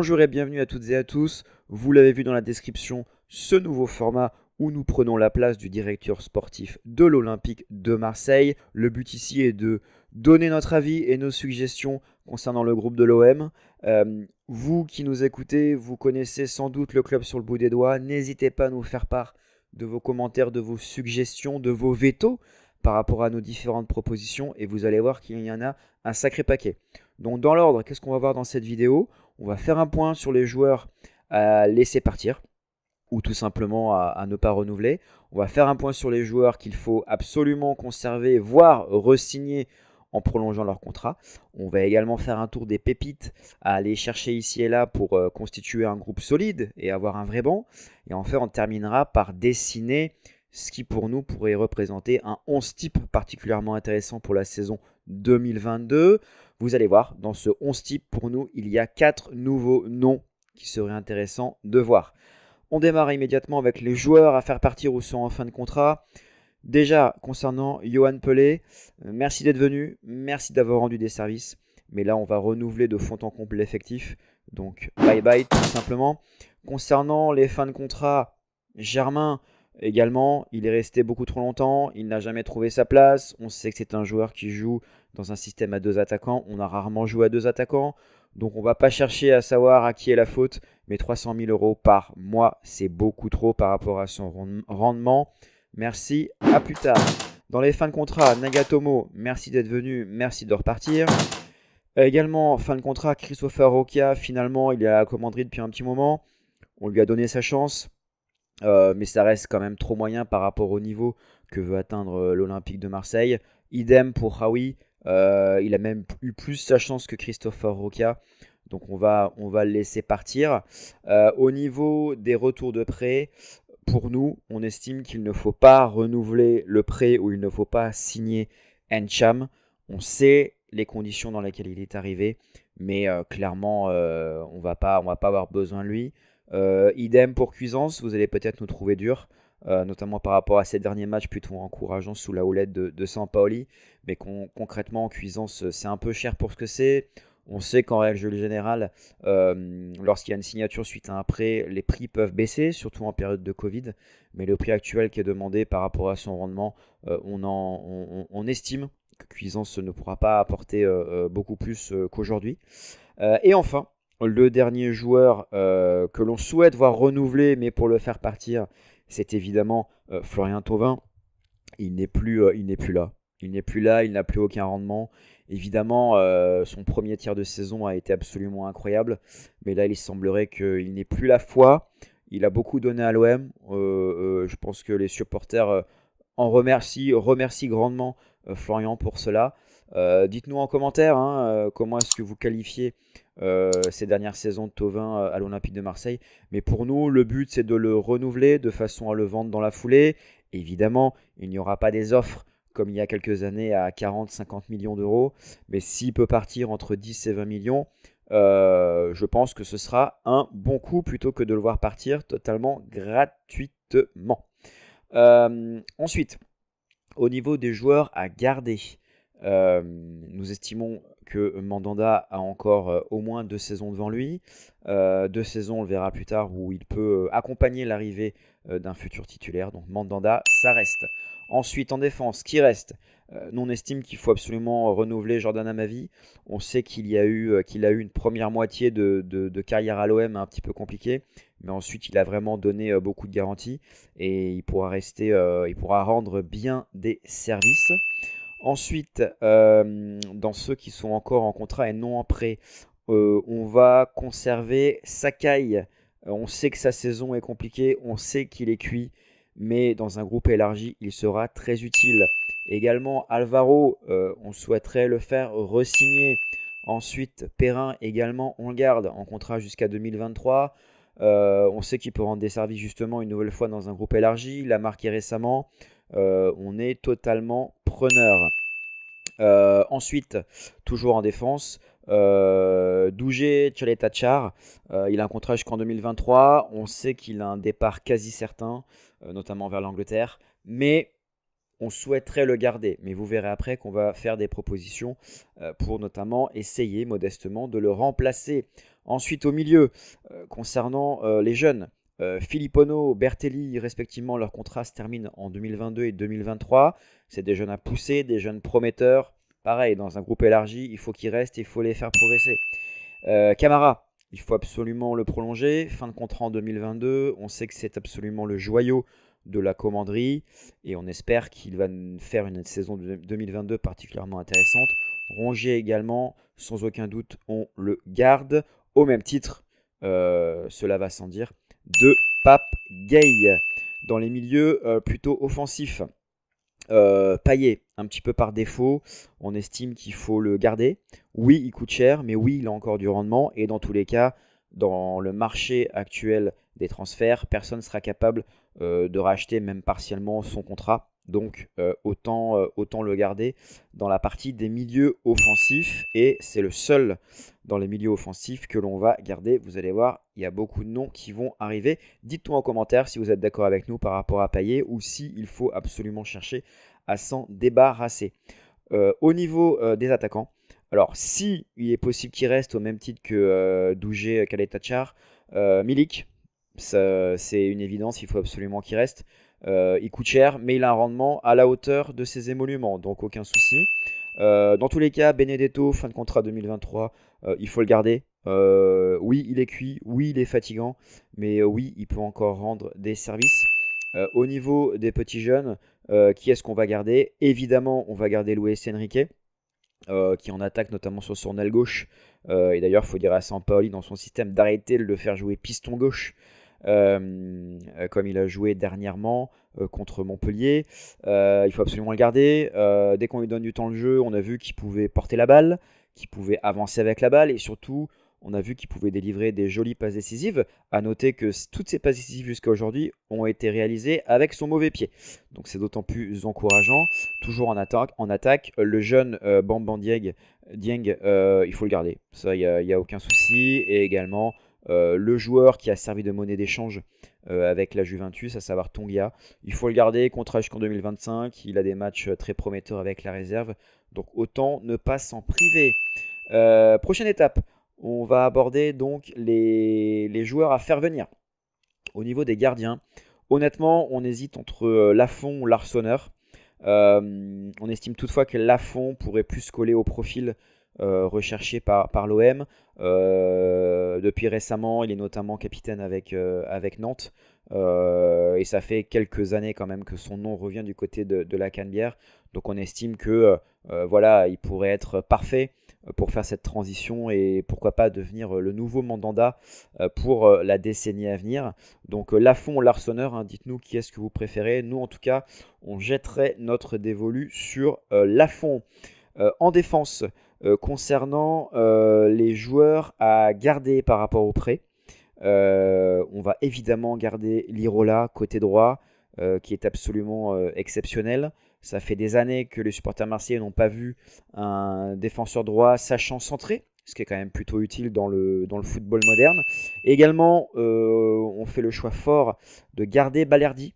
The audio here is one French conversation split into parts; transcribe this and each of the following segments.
Bonjour et bienvenue à toutes et à tous. Vous l'avez vu dans la description, ce nouveau format où nous prenons la place du directeur sportif de l'Olympique de Marseille. Le but ici est de donner notre avis et nos suggestions concernant le groupe de l'OM. Euh, vous qui nous écoutez, vous connaissez sans doute le club sur le bout des doigts. N'hésitez pas à nous faire part de vos commentaires, de vos suggestions, de vos vétos par rapport à nos différentes propositions et vous allez voir qu'il y en a un sacré paquet. Donc dans l'ordre, qu'est-ce qu'on va voir dans cette vidéo? On va faire un point sur les joueurs à laisser partir ou tout simplement à, ne pas renouveler. On va faire un point sur les joueurs qu'il faut absolument conserver, voire resigner en prolongeant leur contrat. On va également faire un tour des pépites à aller chercher ici et là pour euh, constituer un groupe solide et avoir un vrai banc. Et enfin, on terminera par dessiner ce qui pour nous pourrait représenter un 11 type particulièrement intéressant pour la saison 2022. Vous allez voir, dans ce 11 type, pour nous, il y a 4 nouveaux noms qui seraient intéressants de voir. On démarre immédiatement avec les joueurs à faire partir ou sont en fin de contrat. Déjà, concernant Johan Pelé, euh, merci d'être venu, merci d'avoir rendu des services. Mais là, on va renouveler de fond en comble l'effectif. Donc, bye bye, tout simplement. Concernant les fins de contrat, Germain, également, il est resté beaucoup trop longtemps. Il n'a jamais trouvé sa place. On sait que c'est un joueur qui joue dans un système à deux attaquants. On a rarement joué à deux attaquants. Donc on va pas chercher à savoir à qui est la faute, mais 300 000 euros par mois, c'est beaucoup trop par rapport à son rendement. Merci, à plus tard. Dans les fins de contrat, Nagatomo, merci d'être venu, merci de repartir. Également, fin de contrat, Christopher Rokia, finalement, il est à la commanderie depuis un petit moment. On lui a donné sa chance, euh, mais ça reste quand même trop moyen par rapport au niveau que veut atteindre euh, l'Olympique de Marseille. Idem pour Raoui, euh, il a même eu plus sa chance que Christopher Roca. Donc on va, le laisser partir. Au niveau des retours de prêt, pour nous, on estime qu'il ne faut pas renouveler le prêt ou il ne faut pas signer Encham. On sait les conditions dans lesquelles il est arrivé, mais clairement, on ne va pas avoir besoin de lui. Idem pour Cuisance, vous allez peut-être nous trouver dur. Euh, notamment par rapport à ces derniers matchs plutôt encourageants sous la houlette de, de Sampaoli. Mais concrètement, en cuisance, c'est un peu cher pour ce que c'est. On sait qu'en règle générale, euh, lorsqu'il y a une signature suite à un prêt, les prix peuvent baisser, surtout en période de Covid. Mais le prix actuel qui est demandé par rapport à son rendement, euh, on, estime que Cuisance ne pourra pas apporter beaucoup plus qu'aujourd'hui. et enfin, le dernier joueur que l'on souhaite voir renouveler, mais pour le faire partir, c'est évidemment euh, Florian Thauvin. Il n'est plus, euh, il n'est plus là. Il n'est plus là, il n'a plus aucun rendement. Évidemment, euh, son premier tir de saison a été absolument incroyable, mais là, il semblerait qu'il n'ait plus la foi. Il a beaucoup donné à l'OM. je pense que les supporters en remercient, remercient grandement Florian pour cela. Dites-nous en commentaire hein, comment est-ce que vous qualifiez euh, ces dernières saisons de Tovin euh, à l'Olympique de Marseille. Mais pour nous, le but, c'est de le renouveler de façon à le vendre dans la foulée. Évidemment, il n'y aura pas des offres comme il y a quelques années à 40-50 millions d'euros. Mais s'il peut partir entre 10 et 20 millions, euh, je pense que ce sera un bon coup plutôt que de le voir partir totalement gratuitement. Ensuite, au niveau des joueurs à garder, nous estimons que Mandanda a encore euh, au moins deux saisons devant lui. Euh, deux saisons, on le verra plus tard, où il peut euh, accompagner l'arrivée d'un futur titulaire. Donc Mandanda, ça reste. Ensuite, en défense, qui reste? Nous, on estime qu'il faut absolument renouveler Jordan Amavi. On sait qu'il a eu, qu'il a eu une première moitié de, carrière à l'OM un petit peu compliquée, mais ensuite il a vraiment donné beaucoup de garanties et il pourra rester, il pourra rendre bien des services. Ensuite, euh, dans ceux qui sont encore en contrat et non en prêt, euh, on va conserver Sakai. Euh, on sait que sa saison est compliquée, on sait qu'il est cuit, mais dans un groupe élargi, il sera très utile. Également, Alvaro, on souhaiterait le faire resigner. Ensuite, Perrin également, on le garde en contrat jusqu'à 2023. on sait qu'il peut rendre des services justement une nouvelle fois dans un groupe élargi. Il l'a marqué récemment. on est totalement preneur. Euh, ensuite, toujours en défense, euh, Dougé Tchaletachar, euh, il a un contrat jusqu'en 2023. On sait qu'il a un départ quasi certain, euh, notamment vers l'Angleterre. Mais on souhaiterait le garder. Mais vous verrez après qu'on va faire des propositions pour notamment essayer modestement de le remplacer. Ensuite, au milieu, concernant les jeunes, Filippono, Bertelli, respectivement, leur contrat se termine en 2022 et 2023. C'est des jeunes à pousser, des jeunes prometteurs. Pareil, dans un groupe élargi, il faut qu'ils restent, il faut les faire progresser. Camara, il faut absolument le prolonger. Fin de contrat en 2022. On sait que c'est absolument le joyau de la commanderie et on espère qu'il va faire une saison 2022 particulièrement intéressante. Rongier également, sans aucun doute, on le garde. Au même titre, euh, cela va sans dire, de Pape Gay. Dans les milieux euh, plutôt offensifs, euh, un petit peu par défaut, on estime qu'il faut le garder. Oui, il coûte cher, mais oui, il a encore du rendement. Et dans tous les cas, dans le marché actuel des transferts, personne ne sera capable euh, de racheter même partiellement son contrat. Donc euh, autant, euh, autant le garder dans la partie des milieux offensifs. Et c'est le seul dans les milieux offensifs que l'on va garder. Vous allez voir, il y a beaucoup de noms qui vont arriver. Dites-nous en commentaire si vous êtes d'accord avec nous par rapport à Payet ou si il faut absolument chercher à s'en débarrasser. au niveau des attaquants, alors si il est possible qu'il reste au même titre que Dougé, Kaletachar, Milik, c'est une évidence, il faut absolument qu'il reste. Euh, il coûte cher, mais il a un rendement à la hauteur de ses émoluments, donc aucun souci. Euh, dans tous les cas, Benedetto, fin de contrat 2023, euh, il faut le garder. oui, il est cuit, oui, il est fatigant, mais oui, il peut encore rendre des services. au niveau des petits jeunes, qui est-ce qu'on va garder? Évidemment, on va garder Luis Enrique, qui en attaque notamment sur son aile gauche. et d'ailleurs, il faut dire à Sampaoli dans son système d'arrêter de le faire jouer piston gauche. Euh, comme il a joué dernièrement euh, contre Montpellier. Euh, il faut absolument le garder. dès qu'on lui donne du temps de jeu, on a vu qu'il pouvait porter la balle, qu'il pouvait avancer avec la balle et surtout, on a vu qu'il pouvait délivrer des jolies passes décisives. À noter que toutes ces passes décisives jusqu'à aujourd'hui ont été réalisées avec son mauvais pied. Donc c'est d'autant plus encourageant. Toujours en attaque, en attaque le jeune euh, Dieng, il faut le garder. Ça, il n'y a, aucun souci. Et également euh, le joueur qui a servi de monnaie d'échange euh, avec la Juventus, à savoir Tongia. Il faut le garder, contrat jusqu'en 2025. Il a des matchs euh, très prometteurs avec la réserve. Donc autant ne pas s'en priver. prochaine étape, on va aborder donc les, joueurs à faire venir. Au niveau des gardiens, honnêtement, on hésite entre Lafont ou Larsonneur. on estime toutefois que Lafont pourrait plus coller au profil recherché par, par l'OM. Euh, depuis récemment, il est notamment capitaine avec, euh, avec Nantes. et ça fait quelques années quand même que son nom revient du côté de, la Canebière. Donc on estime que voilà, il pourrait être parfait pour faire cette transition et pourquoi pas devenir le nouveau mandanda pour la décennie à venir. Donc Lafont Larsonneur, hein, dites-nous qui est-ce que vous préférez. Nous en tout cas, on jetterait notre dévolu sur Lafont. en défense, euh, concernant euh, les joueurs à garder par rapport au prêt, euh, on va évidemment garder Lirola côté droit, qui est absolument exceptionnel. Ça fait des années que les supporters marseillais n'ont pas vu un défenseur droit sachant centrer, ce qui est quand même plutôt utile dans le, dans le football moderne. également, on fait le choix fort de garder Balerdi.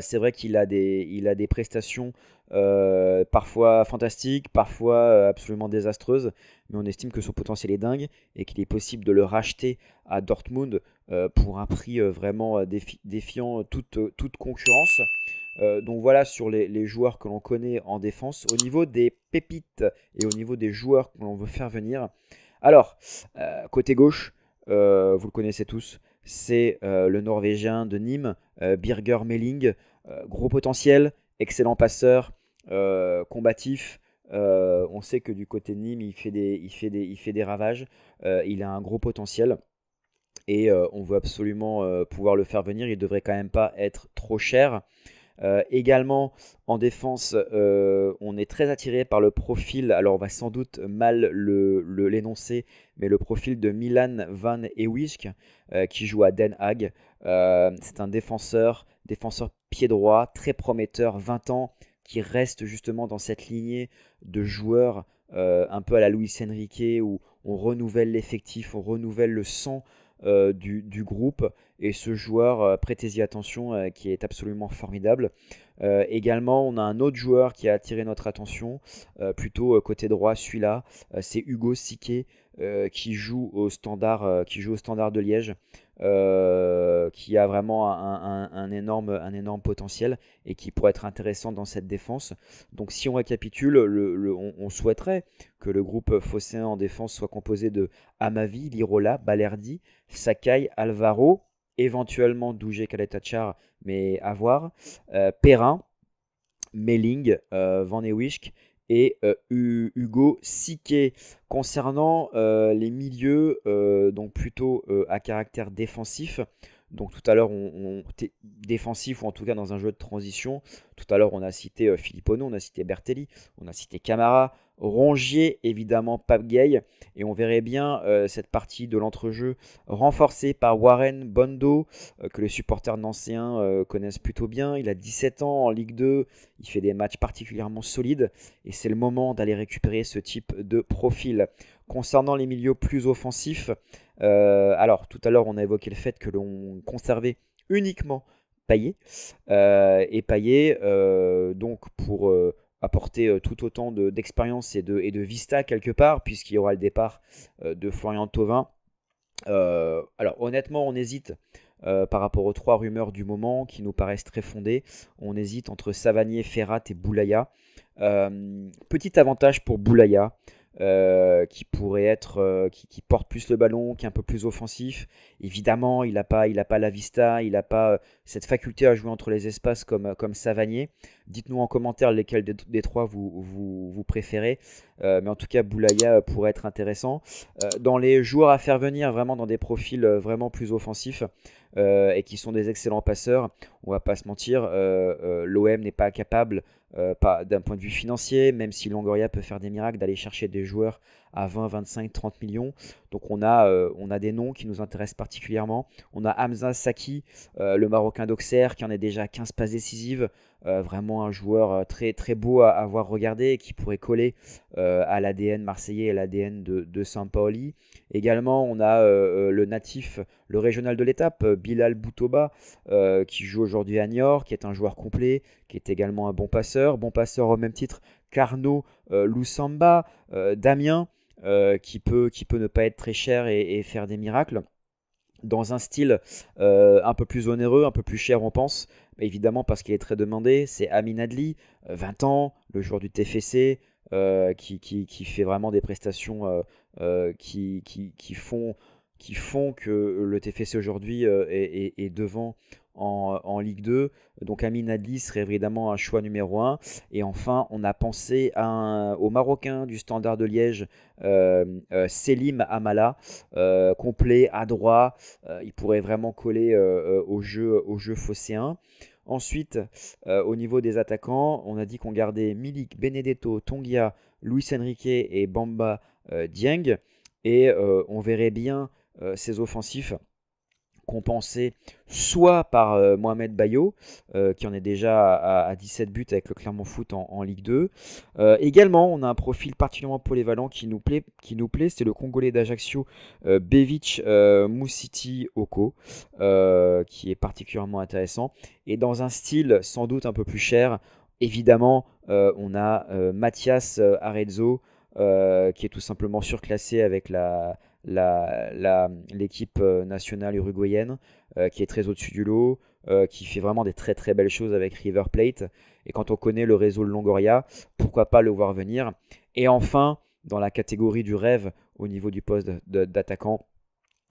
C'est vrai qu'il a, des, il a des prestations euh, parfois fantastique, parfois euh, absolument désastreuse, mais on estime que son potentiel est dingue et qu'il est possible de le racheter à Dortmund euh, pour un prix vraiment défiant toute concurrence. donc voilà sur les, joueurs que l'on connaît en défense. Au niveau des pépites et au niveau des joueurs que l'on veut faire venir. Alors, côté gauche, vous le connaissez tous, c'est le Norvégien de Nîmes, Birger Melling. gros potentiel, excellent passeur, euh, combatif. Euh, on sait que du côté de Nîmes, il fait des, ravages. Euh, il a un gros potentiel et on veut absolument pouvoir le faire venir. Il devrait quand même pas être trop cher. Également en défense, on est très attiré par le profil, alors on va sans doute mal l'énoncer, le, mais le profil de Milan Van Ewisk qui joue à Den Haag. C'est un défenseur, défenseur pied droit, très prometteur, 20 ans, qui reste justement dans cette lignée de joueurs euh, un peu à la Luis Enrique où on renouvelle l'effectif, on renouvelle le sang euh, du, groupe. Et ce joueur, euh, prêtez-y attention, qui est absolument formidable. également, on a un autre joueur qui a attiré notre attention, plutôt côté droit, celui-là, c'est Hugo Sique, qui joue au standard, qui joue au standard de Liège. Qui a vraiment un, énorme, un énorme potentiel et qui pourrait être intéressant dans cette défense. Donc si on récapitule, le, on, souhaiterait que le groupe phocéen en défense soit composé de Amavi, Lirola, Balerdi, Sakai, Alvaro, éventuellement Dougé Kaletachar, mais à voir, Perrin, Melling, Van Ewisk et euh, Hugo Siquet. Concernant euh, les milieux, euh, donc plutôt à caractère défensif, donc tout à l'heure, on, défensif ou en tout cas dans un jeu de transition. Tout à l'heure, on a cité Filippono, on a cité Bertelli, on a cité Camara, Rongier, évidemment Pape Gay. Et on verrait bien cette partie de l'entrejeu renforcée par Warren Bondo, que les supporters nancéens connaissent plutôt bien. Il a 17 ans en Ligue 2, il fait des matchs particulièrement solides. Et c'est le moment d'aller récupérer ce type de profil. Concernant les milieux plus offensifs, euh, alors tout à l'heure on a évoqué le fait que l'on conservait uniquement Payet. Euh, et Payet, euh, donc pour apporter tout autant d'expérience et, de, et de vista quelque part, puisqu'il y aura le départ de Florian Thauvin. alors honnêtement on hésite. par rapport aux trois rumeurs du moment qui nous paraissent très fondées. On hésite entre Savanier, Ferrat et Boulaya. petit avantage pour Boulaya, euh, qui pourrait être, euh, qui, porte plus le ballon, qui est un peu plus offensif. Évidemment, il n'a pas, il pas la vista, il n'a pas euh, cette faculté à jouer entre les espaces comme, comme Savanier. Dites-nous en commentaire lesquels des, trois vous, vous, préférez. mais en tout cas, Boulaya pourrait être intéressant. dans les joueurs à faire venir, vraiment dans des profils vraiment plus offensifs, et qui sont des excellents passeurs. On va pas se mentir, l'OM n'est pas capable euh, pas d'un point de vue financier, même si Longoria peut faire des miracles, d'aller chercher des joueurs à 20, 25, 30 millions. Donc on a, euh, des noms qui nous intéressent particulièrement. On a Hamza Saki, euh, le Marocain d'Auxerre, qui en est déjà 15 passes décisives. Vraiment un joueur très, très beau à avoir regardé qui pourrait coller à l'ADN marseillais et l'ADN de, de Saint-Pauli. Également, on a le natif, le régional de l'étape, Bilal Boutoba, qui joue aujourd'hui à Niort, qui est un joueur complet, qui est également un bon passeur. Bon passeur au même titre Carnot, Loussamba, Damien. Euh, qui, peut, qui peut ne pas être très cher et, faire des miracles. Dans un style euh, un peu plus onéreux, un peu plus cher, on pense, évidemment parce qu'il est très demandé, c'est Amin Adli, 20 euh, ans, le joueur du TFC, qui, qui, fait vraiment des prestations qui, qui, font, que le TFC aujourd'hui est, devant en, Ligue 2. Donc Amin Adli serait évidemment un choix numéro 1. Et enfin, on a pensé au Marocain du Standard de Liège, euh, euh, Selim Amala, euh, complet, à droit. il pourrait vraiment coller au, jeu, au jeu phocéen. Ensuite, au niveau des attaquants, on a dit qu'on gardait Milik, Benedetto, Tongia, Luis Enrique et Bamba Dieng. Et on verrait bien ces offensifs compensé soit par euh, Mohamed Bayo, euh, qui en est déjà à, 17 buts avec le Clermont Foot en, Ligue 2. Euh, également, on a un profil particulièrement polyvalent qui nous plaît, qui nous plaît c'est le Congolais d'Ajaccio, Bevic Moussiti Oko, qui est particulièrement intéressant. Et dans un style sans doute un peu plus cher, évidemment, on a Mathias Arezzo, qui est tout simplement surclassé avec la l'équipe euh, nationale uruguayenne euh, qui est très au-dessus du lot, euh, qui fait vraiment des très très belles choses avec River Plate. Et quand on connaît le réseau Longoria, pourquoi pas le voir venir? Et enfin, dans la catégorie du rêve au niveau du poste d'attaquant,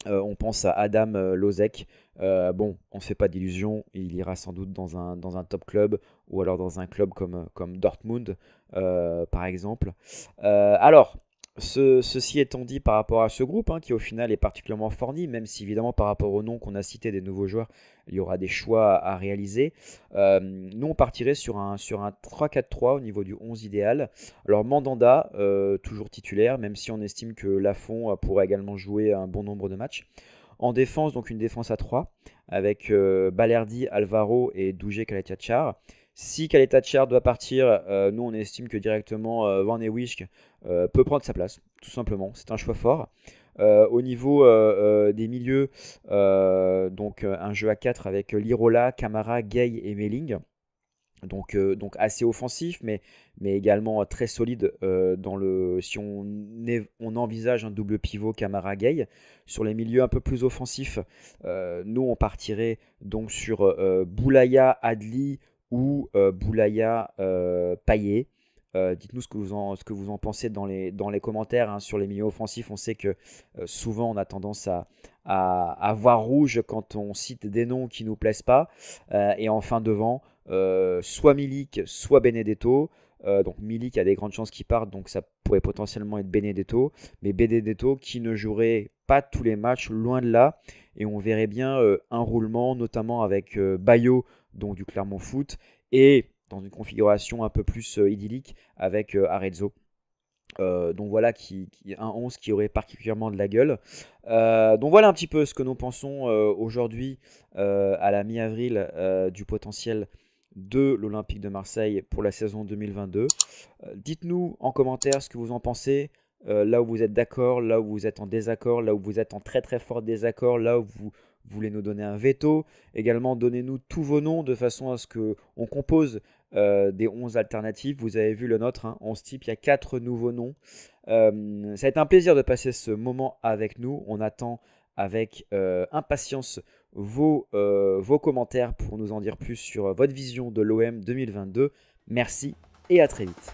on pense à Adam Lozek. bon, on ne fait pas d'illusions, il ira sans doute dans un, dans un top club ou alors dans un club comme, comme Dortmund, par exemple. alors, ceci étant dit par rapport à ce groupe, hein, qui au final est particulièrement fourni, même si évidemment par rapport au nom qu'on a cité des nouveaux joueurs, il y aura des choix à réaliser. Euh, nous, on partirait sur un, sur un 3-4-3 au niveau du 11 idéal. Alors Mandanda, euh, toujours titulaire, même si on estime que Lafont pourrait également jouer un bon nombre de matchs. En défense, donc une défense à 3, avec euh, Balerdi, Alvaro et Dougé Kaletiachar. Si Kaleta doit partir, euh, nous on estime que directement euh, Van Ewijk euh, peut prendre sa place, tout simplement. C'est un choix fort. au niveau des milieux, donc un jeu à 4 avec Lirola, Camara, Gay et Melling. donc, euh, donc assez offensif, mais, également très solide euh, dans le, si on, envisage un double pivot Camara Gay. Sur les milieux un peu plus offensifs, euh, nous on partirait donc sur Boulaya Adli ou Boulaya Payet. Dites-nous ce, que vous en, pensez dans les, commentaires hein. sur les milieux offensifs. On sait que souvent on a tendance à, voir rouge quand on cite des noms qui ne nous plaisent pas. et enfin devant, euh, soit Milik, soit Benedetto. Euh, donc Milik a des grandes chances qu'il parte, donc ça pourrait potentiellement être Benedetto. Mais Benedetto qui ne jouerait pas tous les matchs, loin de là. Et on verrait bien euh, un roulement, notamment avec Bayo, donc du Clermont Foot, et dans une configuration un peu plus idyllique avec Arezzo. donc voilà, qui, un 11 qui aurait particulièrement de la gueule. donc voilà un petit peu ce que nous pensons aujourd'hui à la mi-avril du potentiel de l'Olympique de Marseille pour la saison 2022. Euh, dites-nous en commentaire ce que vous en pensez, euh, là où vous êtes d'accord, là où vous êtes en désaccord, là où vous êtes en très très fort désaccord, là où vous voulez nous donner un veto. Également, donnez-nous tous vos noms de façon à ce qu'on compose euh, des 11 alternatives. Vous avez vu le nôtre, hein, 11 types, il y a 4 nouveaux noms. ça va être un plaisir de passer ce moment avec nous. On attend avec impatience vos, euh, vos commentaires pour nous en dire plus sur votre vision de l'OM 2022. Merci et à très vite.